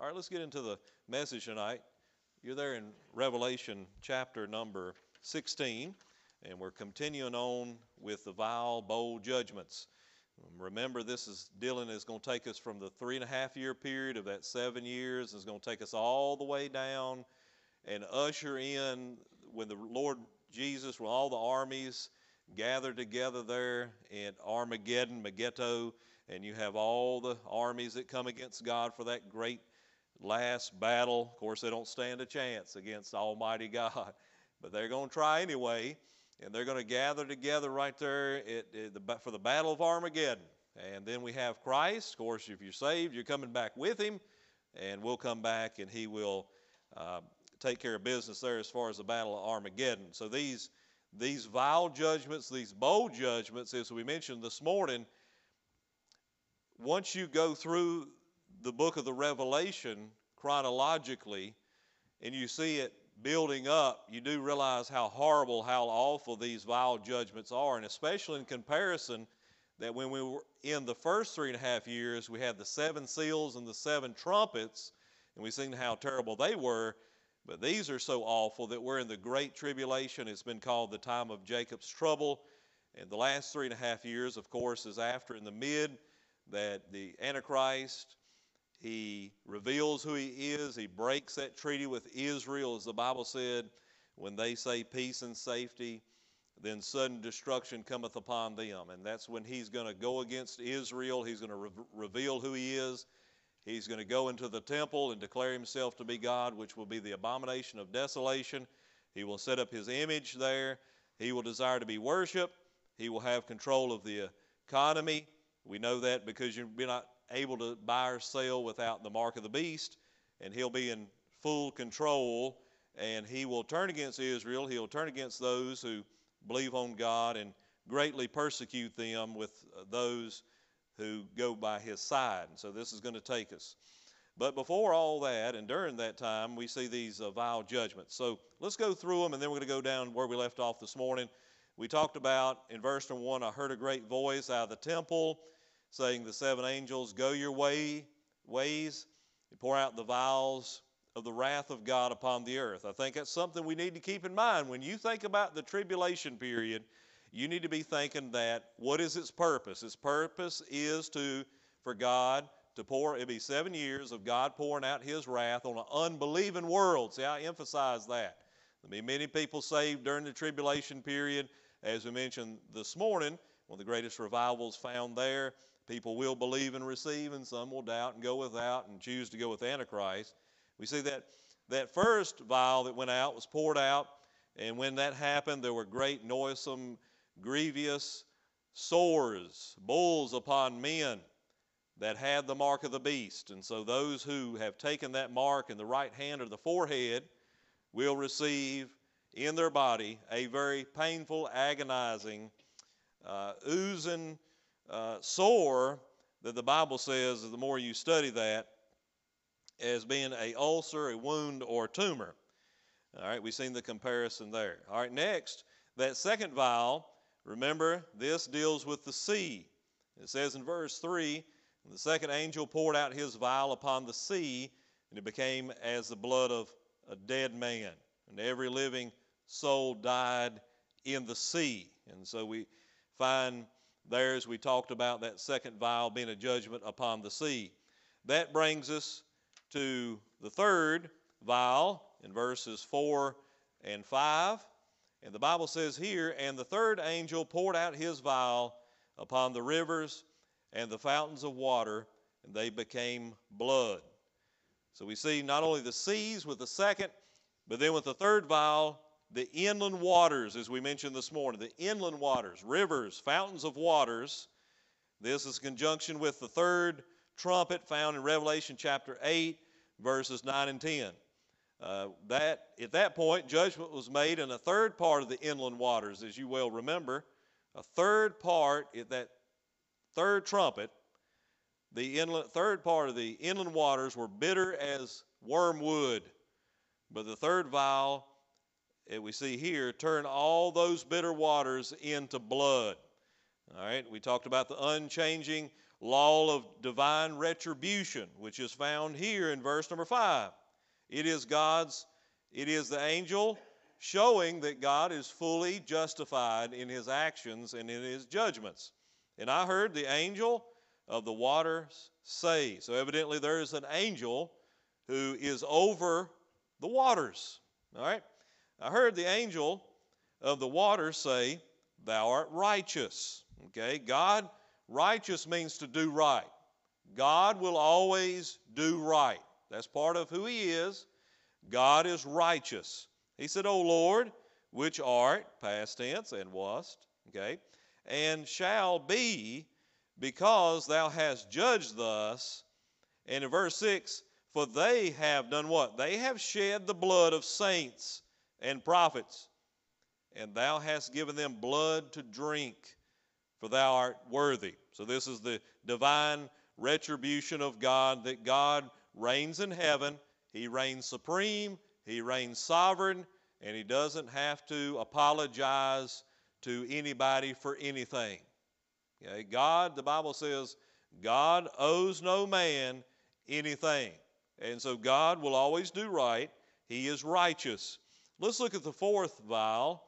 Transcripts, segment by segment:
All right, let's get into the message tonight. You're there in Revelation chapter number 16, and we're continuing on with the vial, bowl judgments. Remember, this is Dylan is going to take us from the three and a half year period of that seven years. It's going to take us all the way down and usher in when the Lord Jesus, when all the armies gather together there in Armageddon, Megiddo, and you have all the armies that come against God for that great last battle. Of course, they don't stand a chance against Almighty God, but they're going to try anyway, and they're going to gather together right there at, at the, for the Battle of Armageddon. And then we have Christ. Of course, if you're saved, you're coming back with Him, and we'll come back and He will uh, take care of business there as far as the Battle of Armageddon. So these these vial judgments, these bowl judgments, as we mentioned this morning, once you go through the book of the Revelation chronologically and you see it building up, you do realize how horrible, how awful these vial judgments are. And especially in comparison, that when we were in the first three and a half years, we had the seven seals and the seven trumpets, and we seen how terrible they were. But these are so awful that we're in the great tribulation. It's been called the time of Jacob's trouble. And the last three and a half years, of course, is after in the mid that the Antichrist, he reveals who he is. He breaks that treaty with Israel, as the Bible said, when they say peace and safety, then sudden destruction cometh upon them. And that's when he's going to go against Israel. He's going to re- reveal who he is. He's going to go into the temple and declare himself to be God, which will be the abomination of desolation. He will set up his image there. He will desire to be worshiped. He will have control of the economy. We know that because you're not able to buy or sell without the mark of the beast, and he'll be in full control. And he will turn against Israel. He'll turn against those who believe on God and greatly persecute them with those who go by his side. And so this is going to take us. But before all that and during that time, we see these uh, vial judgments. So let's go through them and then we're going to go down where we left off this morning. We talked about in verse number one, I heard a great voice out of the temple saying, The seven angels, go your way, ways, and pour out the vials of the wrath of God upon the earth. I think that's something we need to keep in mind. When you think about the tribulation period, you need to be thinking that what is its purpose? Its purpose is to for God to pour, it'll be seven years of God pouring out his wrath on an unbelieving world. See, I emphasize that. There'll be many people saved during the tribulation period. As we mentioned this morning, one of the greatest revivals found there. People will believe and receive, and some will doubt and go without and choose to go with Antichrist. We see that that first vial that went out was poured out, and when that happened, there were great noisome grievous sores, bulls upon men that had the mark of the beast. And so those who have taken that mark in the right hand or the forehead will receive in their body a very painful, agonizing, uh, oozing uh, sore that the Bible says, the more you study that, as being a ulcer, a wound, or a tumor. All right, we've seen the comparison there. All right, next, that second vial Remember, this deals with the sea. It says in verse 3 the second angel poured out his vial upon the sea, and it became as the blood of a dead man. And every living soul died in the sea. And so we find there, as we talked about, that second vial being a judgment upon the sea. That brings us to the third vial in verses 4 and 5. And the Bible says here, and the third angel poured out his vial upon the rivers and the fountains of water, and they became blood. So we see not only the seas with the second, but then with the third vial, the inland waters, as we mentioned this morning, the inland waters, rivers, fountains of waters. This is conjunction with the third trumpet found in Revelation chapter 8, verses 9 and 10. Uh, that at that point, judgment was made in a third part of the inland waters, as you well remember. A third part, at that third trumpet, the inland, third part of the inland waters were bitter as wormwood. But the third vial, we see here, turn all those bitter waters into blood. All right, we talked about the unchanging law of divine retribution, which is found here in verse number 5. It is God's, it is the angel showing that God is fully justified in his actions and in his judgments. And I heard the angel of the waters say. So evidently there is an angel who is over the waters. All right? I heard the angel of the water say, Thou art righteous. Okay? God, righteous means to do right. God will always do right. That's part of who He is. God is righteous. He said, O Lord, which art, past tense, and wast, okay, and shall be, because thou hast judged thus. And in verse 6, for they have done what? They have shed the blood of saints and prophets, and thou hast given them blood to drink, for thou art worthy. So, this is the divine retribution of God that God reigns in heaven. He reigns supreme, He reigns sovereign, and He doesn't have to apologize to anybody for anything. Okay? God, the Bible says, God owes no man anything. And so God will always do right. He is righteous. Let's look at the fourth vial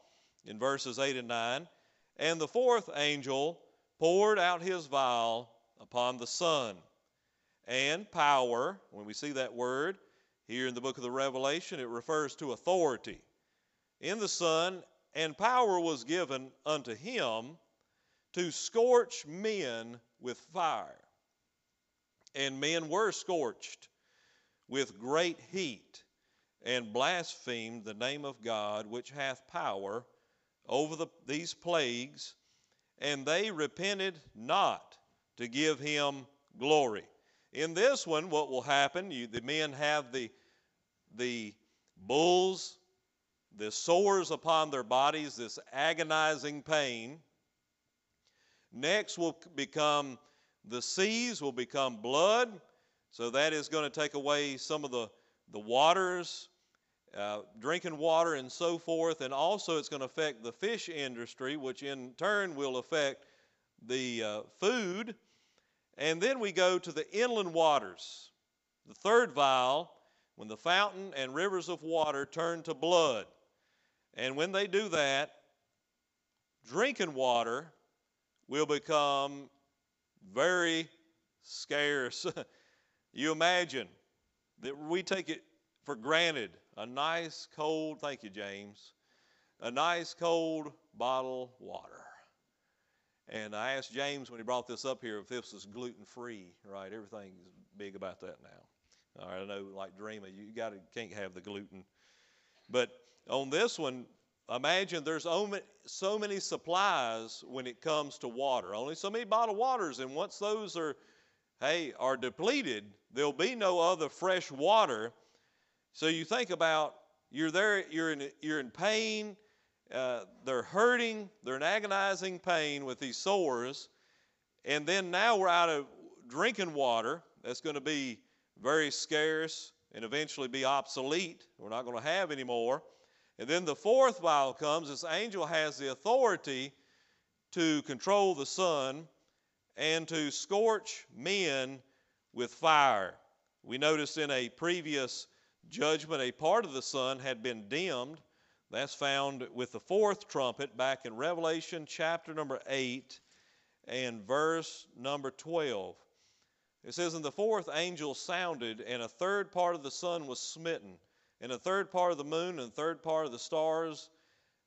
in verses 8 and 9. And the fourth angel poured out his vial upon the sun. And power, when we see that word here in the book of the Revelation, it refers to authority. In the sun, and power was given unto him to scorch men with fire. And men were scorched with great heat, and blasphemed the name of God, which hath power over the, these plagues, and they repented not to give him glory. In this one, what will happen? You, the men have the, the bulls, the sores upon their bodies, this agonizing pain. Next will become the seas will become blood. So that is going to take away some of the, the waters, uh, drinking water, and so forth. And also, it's going to affect the fish industry, which in turn will affect the uh, food. And then we go to the inland waters. The third vial, when the fountain and rivers of water turn to blood. And when they do that, drinking water will become very scarce. You imagine that we take it for granted a nice cold, thank you, James, a nice cold bottle water. And I asked James when he brought this up here if this was gluten free, right? Everything's big about that now. All right, I know, like Dreamer, you got can't have the gluten. But on this one, imagine there's so many supplies when it comes to water. Only so many bottled waters, and once those are hey, are depleted, there'll be no other fresh water. So you think about you're there, you're in, you're in pain, uh, they're hurting, they're in agonizing pain with these sores, and then now we're out of drinking water that's going to be very scarce and eventually be obsolete. We're not going to have any more. And then the fourth vial comes. This angel has the authority to control the sun and to scorch men with fire. We noticed in a previous judgment, a part of the sun had been dimmed. That's found with the fourth trumpet back in Revelation chapter number 8 and verse number 12. It says, And the fourth angel sounded, and a third part of the sun was smitten, and a third part of the moon, and a third part of the stars,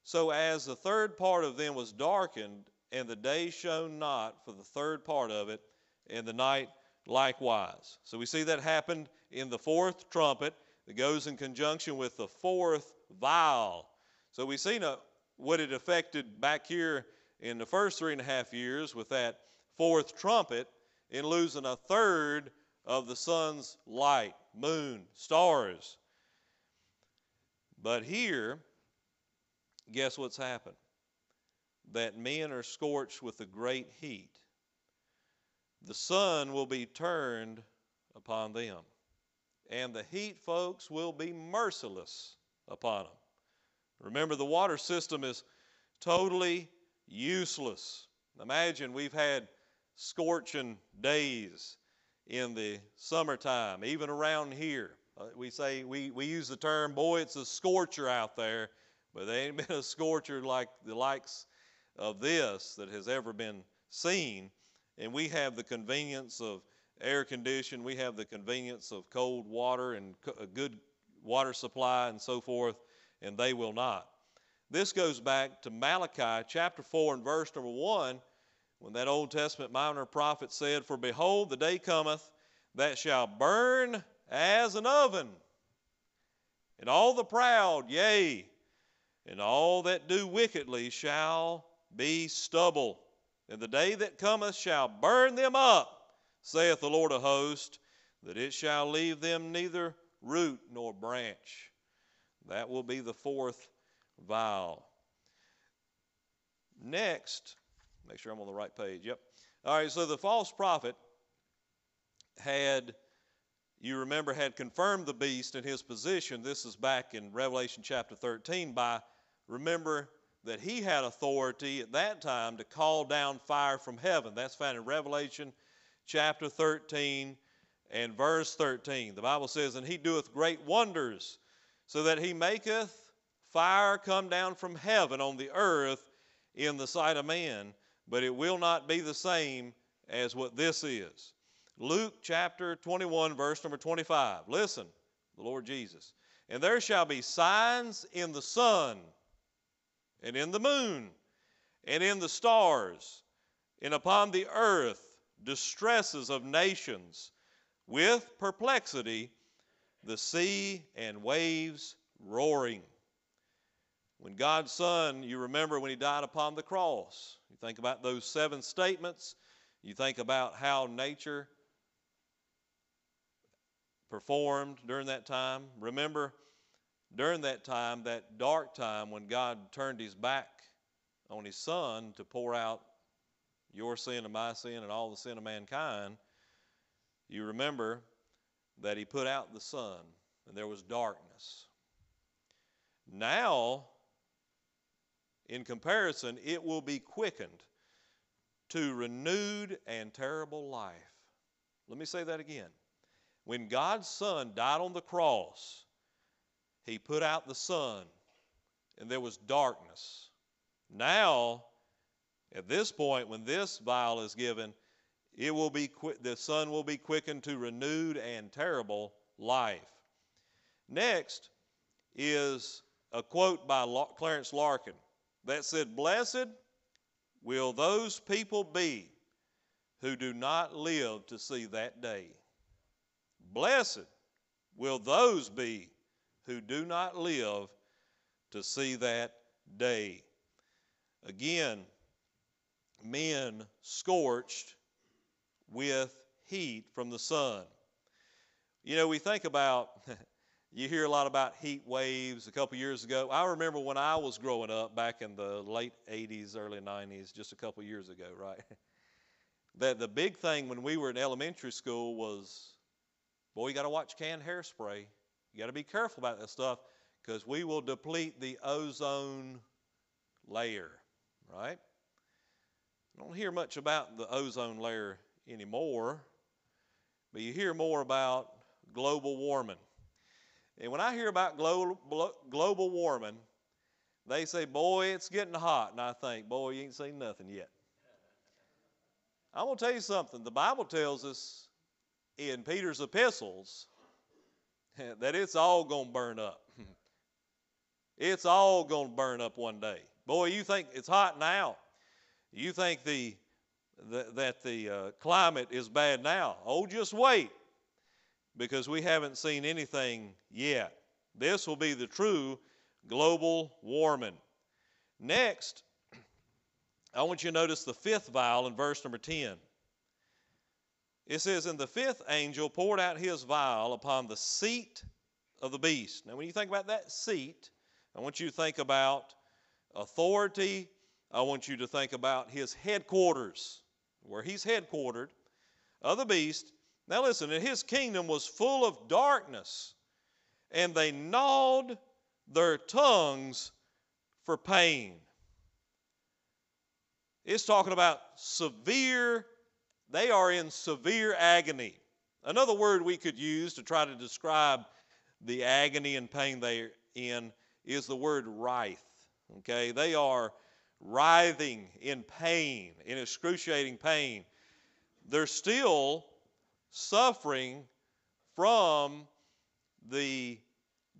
so as the third part of them was darkened, and the day shone not for the third part of it, and the night likewise. So we see that happened in the fourth trumpet that goes in conjunction with the fourth vial. So we see what it affected back here in the first three and a half years with that fourth trumpet in losing a third of the sun's light, moon, stars. But here, guess what's happened? that men are scorched with a great heat, the sun will be turned upon them. And the heat, folks, will be merciless upon them. Remember, the water system is totally useless. Imagine we've had scorching days in the summertime, even around here. Uh, we say, we, we use the term, boy, it's a scorcher out there, but there ain't been a scorcher like the likes of this that has ever been seen. And we have the convenience of air condition, we have the convenience of cold water and a good water supply and so forth, and they will not. This goes back to Malachi chapter 4 and verse number 1 when that Old Testament minor prophet said, For behold, the day cometh that shall burn as an oven, and all the proud, yea, and all that do wickedly shall be stubble. And the day that cometh shall burn them up, saith the Lord of hosts, that it shall leave them neither root nor branch. That will be the fourth vial. Next, make sure I'm on the right page. Yep. All right, so the false prophet had, you remember, had confirmed the beast in his position. This is back in Revelation chapter 13 by, remember, that he had authority at that time to call down fire from heaven. That's found in Revelation chapter 13 and verse 13. The Bible says, And he doeth great wonders, so that he maketh fire come down from heaven on the earth in the sight of man, but it will not be the same as what this is. Luke chapter 21, verse number 25. Listen, the Lord Jesus. And there shall be signs in the sun, and in the moon, and in the stars, and upon the earth distresses of nations, with perplexity, the sea and waves roaring. When God's Son, you remember when He died upon the cross, you think about those seven statements, you think about how nature performed during that time. Remember, during that time, that dark time when God turned His back on His Son to pour out your sin and my sin and all the sin of mankind, you remember that He put out the sun and there was darkness. Now, in comparison, it will be quickened to renewed and terrible life. Let me say that again. When God's Son died on the cross, He put out the sun and there was darkness. Now, at this point, when this vial is given, it will be the sun will be quickened to renewed and terrible life. Next is a quote by Clarence Larkin that said, Blessed will those people be who do not live to see that day. Blessed will those be who do not live to see that day. Again, men scorched with heat from the sun. You know, we think about You hear a lot about heat waves a couple years ago. I remember when I was growing up back in the late 80s, early 90s, just a couple years ago, right? that the big thing when we were in elementary school was, boy, you got to watch canned hairspray. You got to be careful about that stuff because we will deplete the ozone layer, right? I don't hear much about the ozone layer anymore, but you hear more about global warming. And when I hear about global, global warming, they say, Boy, it's getting hot. And I think, Boy, you ain't seen nothing yet. I'm going to tell you something. The Bible tells us in Peter's epistles that it's all going to burn up. it's all going to burn up one day. Boy, you think it's hot now. You think the, the that the uh, climate is bad now. Oh, just wait because we haven't seen anything yet. This will be the true global warming. Next, I want you to notice the fifth vial in verse number 10. It says, And the fifth angel poured out his vial upon the seat of the beast. Now, when you think about that seat, I want you to think about authority. I want you to think about his headquarters, where he's headquartered of the beast. Now listen, and his kingdom was full of darkness, and they gnawed their tongues for pain. It's talking about severe they are in severe agony. Another word we could use to try to describe the agony and pain they're in is the word writhe. Okay, they are writhing in pain, in excruciating pain. They're still suffering from the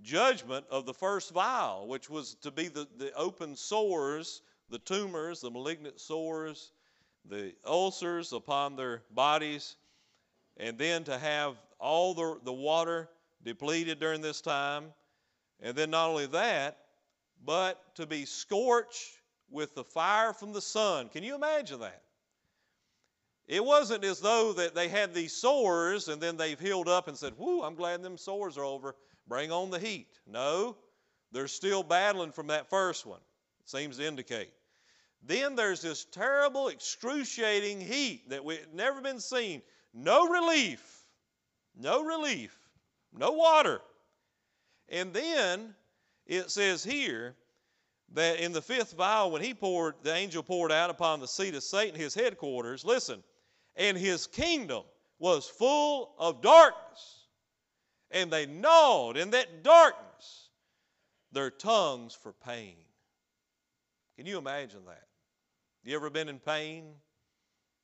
judgment of the first vial, which was to be the, the open sores, the tumors, the malignant sores, the ulcers upon their bodies, and then to have all the, the water depleted during this time. And then not only that, but to be scorched with the fire from the sun. Can you imagine that? It wasn't as though that they had these sores and then they've healed up and said, Whoo, I'm glad them sores are over. Bring on the heat. No, they're still battling from that first one, it seems to indicate. Then there's this terrible, excruciating heat that we've never been seen. No relief. No relief. No water. And then it says here that in the fifth vial, when he poured, the angel poured out upon the seat of Satan, his headquarters, listen, and his kingdom was full of darkness. And they gnawed in that darkness their tongues for pain. Can you imagine that? You ever been in pain?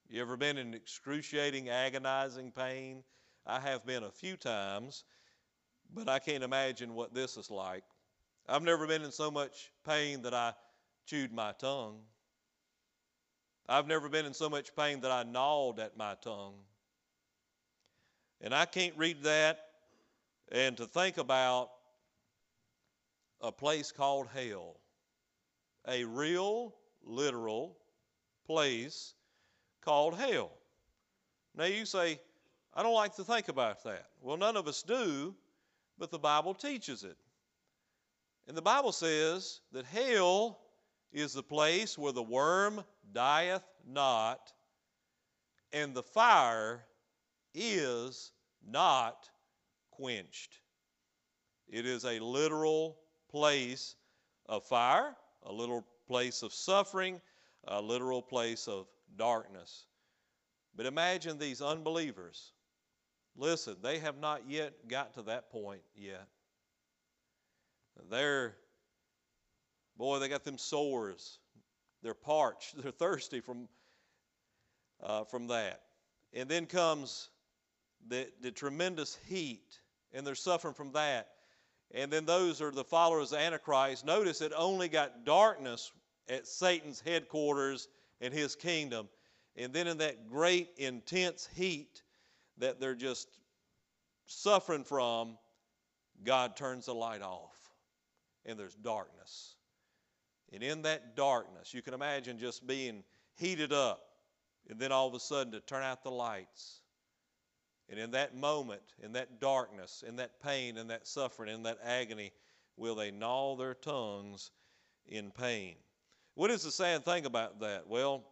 You ever been in excruciating, agonizing pain? I have been a few times, but I can't imagine what this is like. I've never been in so much pain that I chewed my tongue. I've never been in so much pain that I gnawed at my tongue. And I can't read that and to think about a place called hell, a real, literal place called hell. Now you say, I don't like to think about that. Well, none of us do, but the Bible teaches it. And the Bible says that hell is the place where the worm dieth not, and the fire is not quenched. It is a literal place of fire, a literal place of suffering, a literal place of darkness. But imagine these unbelievers. Listen, they have not yet got to that point yet. They're, boy, they got them sores. They're parched. They're thirsty from, uh, from that. And then comes the, the tremendous heat, and they're suffering from that. And then those are the followers of Antichrist. Notice it only got darkness at Satan's headquarters and his kingdom. And then in that great, intense heat that they're just suffering from, God turns the light off and there's darkness. And in that darkness, you can imagine just being heated up and then all of a sudden to turn out the lights. And in that moment, in that darkness, in that pain, in that suffering, in that agony, will they gnaw their tongues in pain? What is the sad thing about that? Well,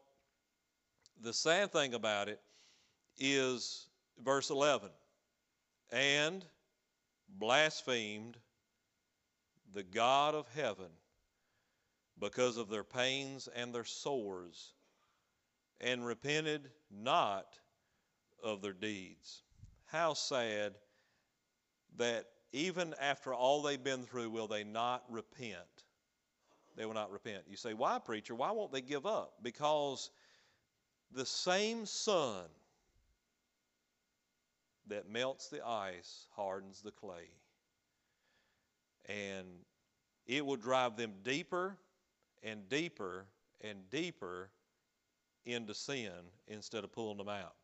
the sad thing about it is verse 11 and blasphemed the God of heaven because of their pains and their sores, and repented not of their deeds. How sad that even after all they've been through, will they not repent? They will not repent. You say, why, preacher? Why won't they give up? Because the same sun that melts the ice hardens the clay and it will drive them deeper and deeper and deeper into sin instead of pulling them out.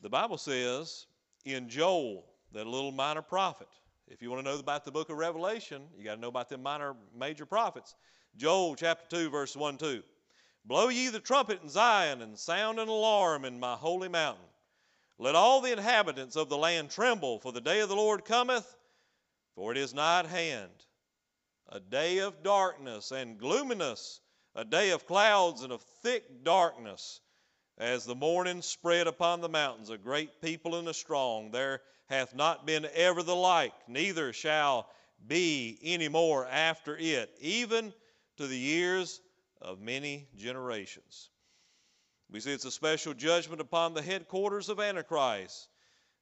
The Bible says in Joel, that little minor prophet, if you want to know about the book of Revelation, you got to know about the minor major prophets. Joel chapter 2, verse 1 2. Blow ye the trumpet in Zion and sound an alarm in my holy mountain. Let all the inhabitants of the land tremble, for the day of the Lord cometh, for it is nigh at hand. A day of darkness and gloominess, a day of clouds and of thick darkness. As the morning spread upon the mountains, a great people and a strong, there hath not been ever the like, neither shall be any more after it, even to the years of many generations. We see it's a special judgment upon the headquarters of Antichrist.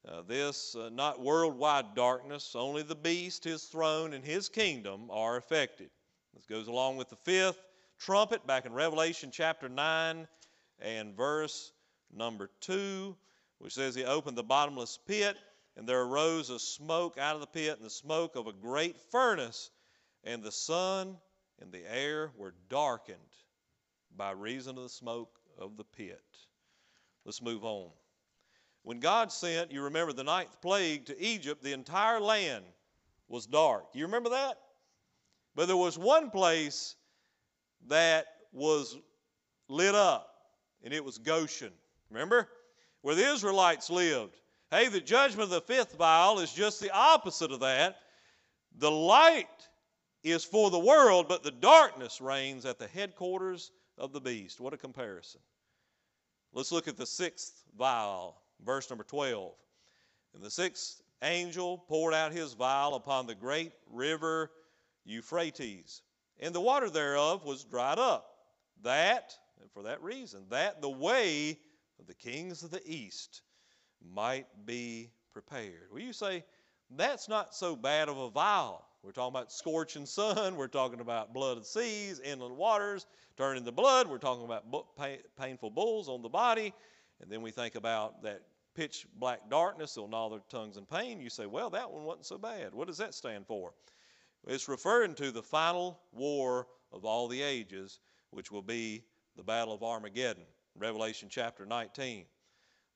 Uh, this, uh, not worldwide darkness, only the beast, his throne, and his kingdom are affected. This goes along with the fifth trumpet back in Revelation chapter 9 and verse number 2, which says, He opened the bottomless pit, and there arose a smoke out of the pit, and the smoke of a great furnace, and the sun and the air were darkened by reason of the smoke of the pit. Let's move on. When God sent, you remember the ninth plague to Egypt, the entire land was dark. You remember that? But there was one place that was lit up, and it was Goshen. Remember? Where the Israelites lived. Hey, the judgment of the fifth vial is just the opposite of that. The light is for the world, but the darkness reigns at the headquarters of the beast. What a comparison. Let's look at the sixth vial, verse number 12. And the sixth angel poured out his vial upon the great river Euphrates, and the water thereof was dried up. That, and for that reason, that the way of the kings of the east might be prepared. Well, you say, that's not so bad of a vial? We're talking about scorching sun. We're talking about blood of seas, inland waters, turning the blood. We're talking about painful bulls on the body. And then we think about that pitch black darkness they'll gnaw their tongues in pain. You say, well, that one wasn't so bad. What does that stand for? It's referring to the final war of all the ages, which will be the Battle of Armageddon, Revelation chapter 19.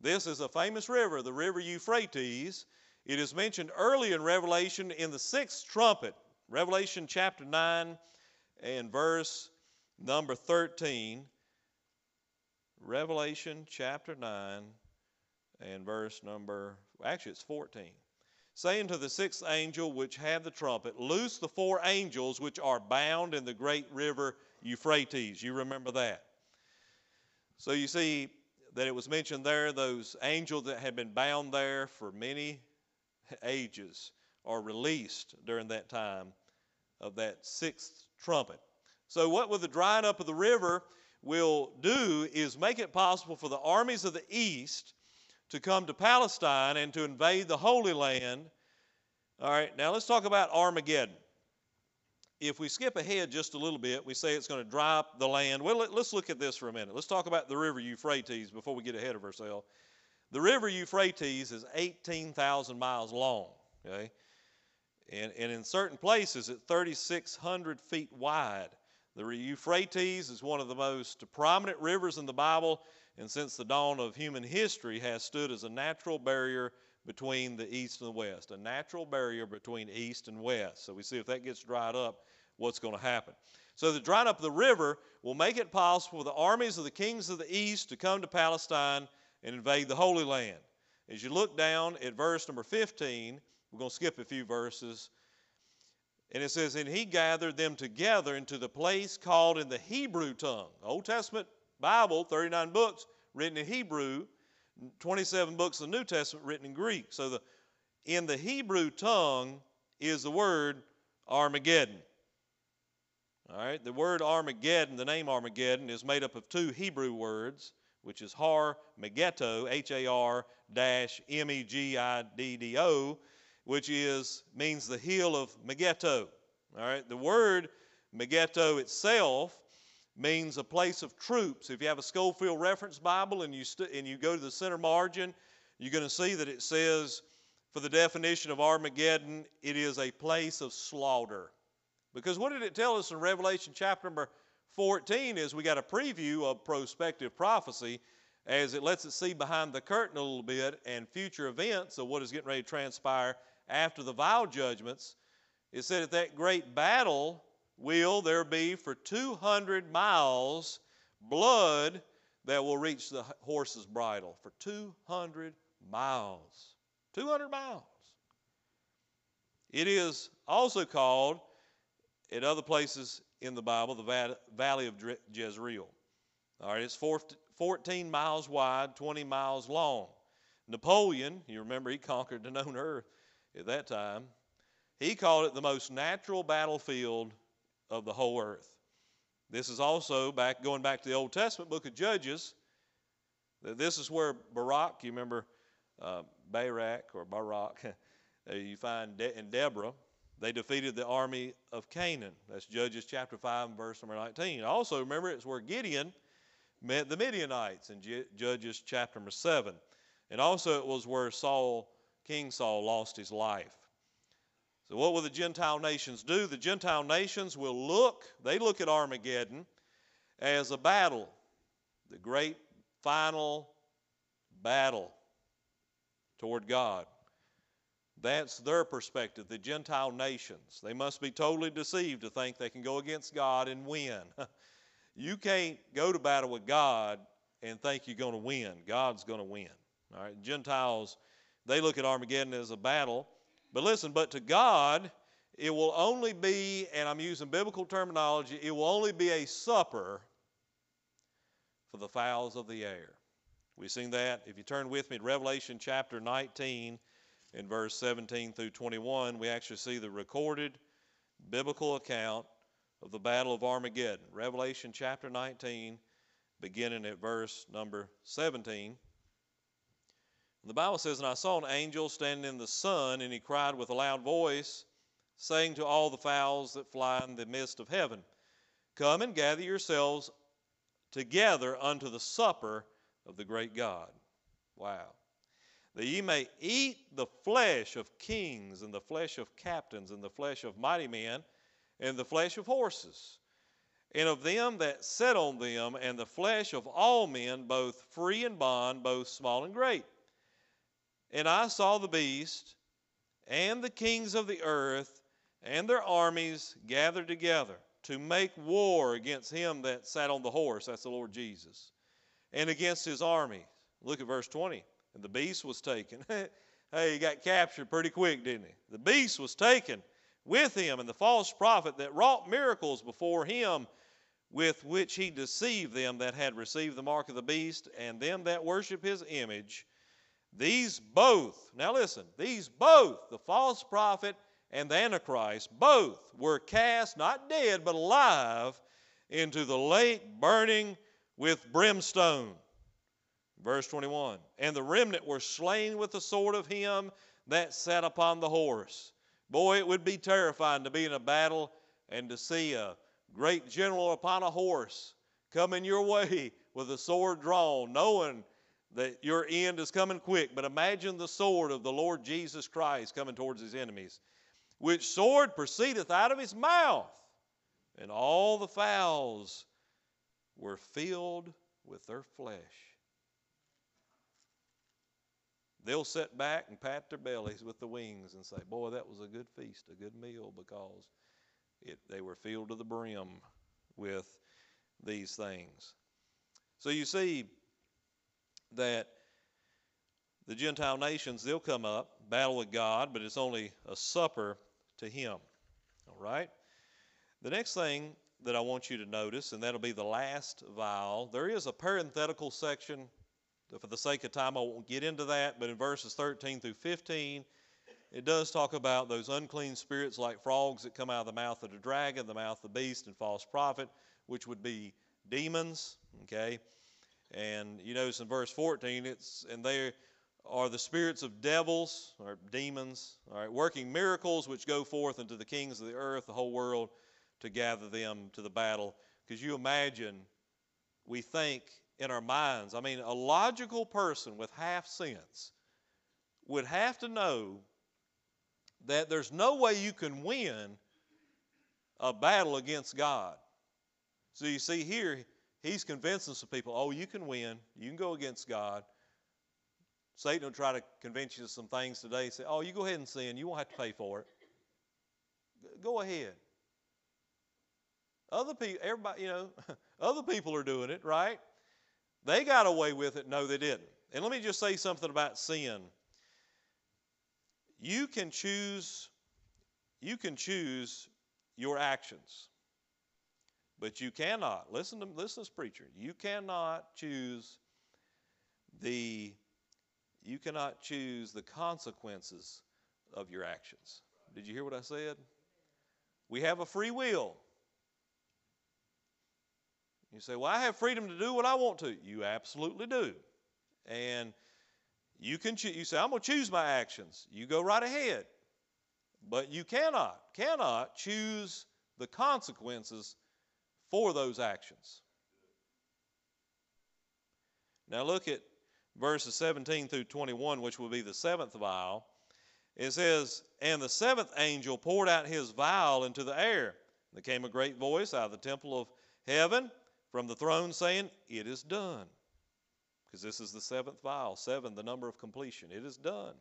This is a famous river, the river Euphrates. It is mentioned early in Revelation in the sixth trumpet, Revelation chapter 9 and verse number 13. Revelation chapter 9 and verse number, actually it's 14 saying to the sixth angel which had the trumpet, Loose the four angels which are bound in the great river Euphrates. You remember that. So you see that it was mentioned there, those angels that had been bound there for many ages are released during that time of that sixth trumpet. So, what will the drying up of the river will do is make it possible for the armies of the east to come to Palestine and to invade the Holy Land. All right, now let's talk about Armageddon. If we skip ahead just a little bit, we say it's going to dry up the land. Well, let, us look at this for a minute. Let's talk about the river Euphrates before we get ahead of ourselves. The river Euphrates is 18,000 miles long, okay? And, and in certain places, it's 3,600 feet wide. The Euphrates is one of the most prominent rivers in the Bible and since the dawn of human history has stood as a natural barrier between the east and the west, a natural barrier between east and west. So we see if that gets dried up, what's going to happen. So the drying up of the river will make it possible for the armies of the kings of the east to come to Palestine and invade the Holy Land. As you look down at verse number 15, we're going to skip a few verses. And it says, And he gathered them together into the place called in the Hebrew tongue. Old Testament Bible, 39 books written in Hebrew, 27 books of the New Testament written in Greek. So the in the Hebrew tongue is the word Armageddon. All right, the word Armageddon, the name Armageddon, is made up of two Hebrew words, which is Har Megiddo, H A R dash M E G I D D O, which is means the hill of Megiddo. All right, the word Megiddo itself means a place of troops. If you have a Scofield Reference Bible and you, st- and you go to the center margin, you're going to see that it says, for the definition of Armageddon, it is a place of slaughter. Because what did it tell us in Revelation chapter number 14 is we got a preview of prospective prophecy as it lets us see behind the curtain a little bit and future events of what is getting ready to transpire after the vial judgments. It said at that great battle will there be for 200 miles blood that will reach the horse's bridle for 200 miles. 200 miles. It is also called, in other places in the Bible, the Valley of Jezreel. All right, it's 14 miles wide, 20 miles long. Napoleon, you remember he conquered the known earth at that time, he called it the most natural battlefield of the whole earth. This is also back going back to the Old Testament book of Judges. This is where Barak, you remember uh, Barak or Barak, you find De- in Deborah, they defeated the army of Canaan. That's Judges chapter 5, verse number 19. Also, remember, it's where Gideon met the Midianites in Judges chapter number 7. And also, it was where Saul, King Saul, lost his life. So, what will the Gentile nations do? The Gentile nations will look, they look at Armageddon as a battle, the great final battle toward God. That's their perspective, the Gentile nations. They must be totally deceived to think they can go against God and win. you can't go to battle with God and think you're going to win. God's going to win. All right, Gentiles, they look at Armageddon as a battle. But listen, but to God, it will only be, and I'm using biblical terminology, it will only be a supper for the fowls of the air. We've seen that. If you turn with me to Revelation chapter 19, in verse 17 through 21, we actually see the recorded biblical account of the Battle of Armageddon. Revelation chapter 19, beginning at verse number 17. The Bible says, And I saw an angel standing in the sun, and he cried with a loud voice, saying to all the fowls that fly in the midst of heaven, Come and gather yourselves together unto the supper of the great God. Wow. That ye may eat the flesh of kings, and the flesh of captains, and the flesh of mighty men, and the flesh of horses, and of them that sit on them, and the flesh of all men, both free and bond, both small and great and I saw the beast and the kings of the earth and their armies gathered together to make war against him that sat on the horse, that's the Lord Jesus, and against his army. Look at verse 20. And the beast was taken. hey, he got captured pretty quick, didn't he? The beast was taken with him, and the false prophet that wrought miracles before him, with which he deceived them that had received the mark of the beast, and them that worship his image these both, now listen, these both, the false prophet and the Antichrist, both were cast, not dead, but alive, into the lake burning with brimstone. Verse 21 And the remnant were slain with the sword of him that sat upon the horse. Boy, it would be terrifying to be in a battle and to see a great general upon a horse coming your way with a sword drawn, knowing that your end is coming quick. But imagine the sword of the Lord Jesus Christ coming towards his enemies, which sword proceedeth out of his mouth, and all the fowls were filled with their flesh. They'll sit back and pat their bellies with the wings and say, Boy, that was a good feast, a good meal, because it, they were filled to the brim with these things. So you see, that the Gentile nations, they'll come up, battle with God, but it's only a supper to Him. All right? The next thing that I want you to notice, and that'll be the last vial, there is a parenthetical section. For the sake of time, I won't get into that, but in verses 13 through 15, it does talk about those unclean spirits like frogs that come out of the mouth of the dragon, the mouth of the beast, and false prophet, which would be demons. Okay? And you notice in verse 14, it's, and they are the spirits of devils or demons, all right, working miracles which go forth into the kings of the earth, the whole world, to gather them to the battle. Because you imagine, we think in our minds, I mean, a logical person with half sense would have to know that there's no way you can win a battle against God. So you see here, he's convincing some people, oh, you can win. You can go against God. Satan will try to convince you of some things today. and Say, oh, you go ahead and sin. You won't have to pay for it. Go ahead. Other people, everybody, you know, other people are doing it, right? They got away with it. No, they didn't. And let me just say something about sin. You can choose, you can choose your actions. But you cannot, listen to, listen to this preacher, you cannot choose the, you cannot choose the consequences of your actions. Did you hear what I said? We have a free will. You say, Well, I have freedom to do what I want to. You absolutely do. And you can you say, I'm going to choose my actions. You go right ahead. But you cannot, cannot choose the consequences for those actions. Now look at verses 17 through 21, which will be the seventh vial. It says, And the seventh angel poured out his vial into the air. There came a great voice out of the temple of heaven from the throne saying, It is done. Because this is the seventh vial, seven, the number of completion. It is done.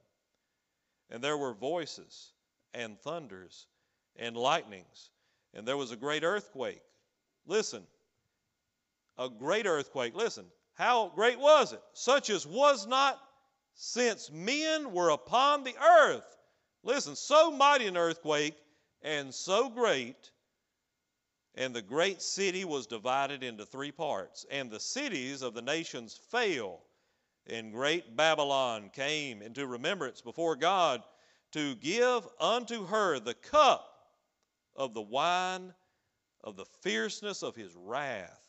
And there were voices and thunders and lightnings, and there was a great earthquake. Listen, a great earthquake. Listen, how great was it? Such as was not since men were upon the earth. Listen, so mighty an earthquake and so great. And the great city was divided into three parts. And the cities of the nations fell. And great Babylon came into remembrance before God to give unto her the cup of the wine of the fierceness of his wrath.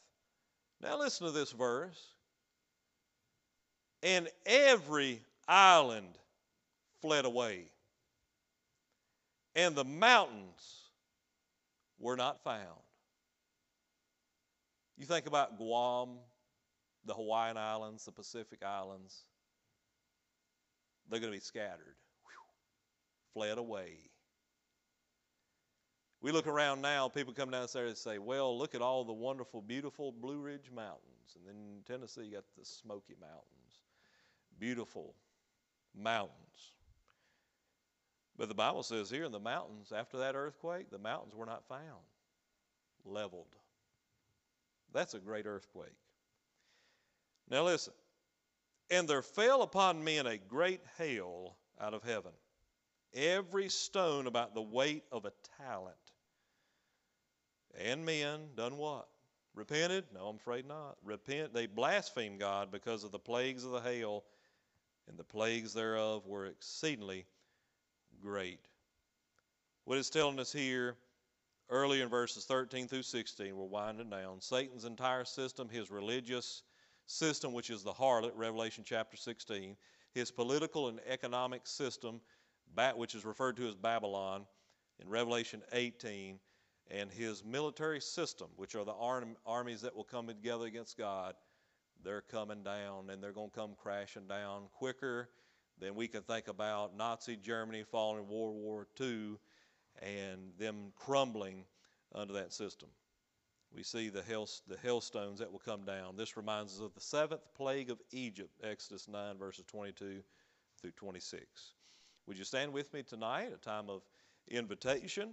Now, listen to this verse. And every island fled away, and the mountains were not found. You think about Guam, the Hawaiian Islands, the Pacific Islands, they're going to be scattered, Whew. fled away. We look around now, people come down there and say, well, look at all the wonderful, beautiful Blue Ridge Mountains. And then in Tennessee, you got the Smoky Mountains beautiful mountains. But the Bible says here in the mountains, after that earthquake, the mountains were not found, leveled. That's a great earthquake. Now listen. And there fell upon men a great hail out of heaven, every stone about the weight of a talent. And men done what? Repented? No, I'm afraid not. Repent. They blasphemed God because of the plagues of the hail and the plagues thereof were exceedingly great. What it's telling us here early in verses 13 through 16, we're winding down. Satan's entire system, his religious system, which is the harlot, Revelation chapter 16, his political and economic system, which is referred to as Babylon in Revelation 18, and his military system, which are the armies that will come together against God they're coming down and they're going to come crashing down quicker than we can think about Nazi Germany falling in World War II and them crumbling under that system. We see the, hail, the hailstones that will come down. This reminds us of the seventh plague of Egypt, Exodus 9, verses 22 through 26. Would you stand with me tonight, a time of invitation?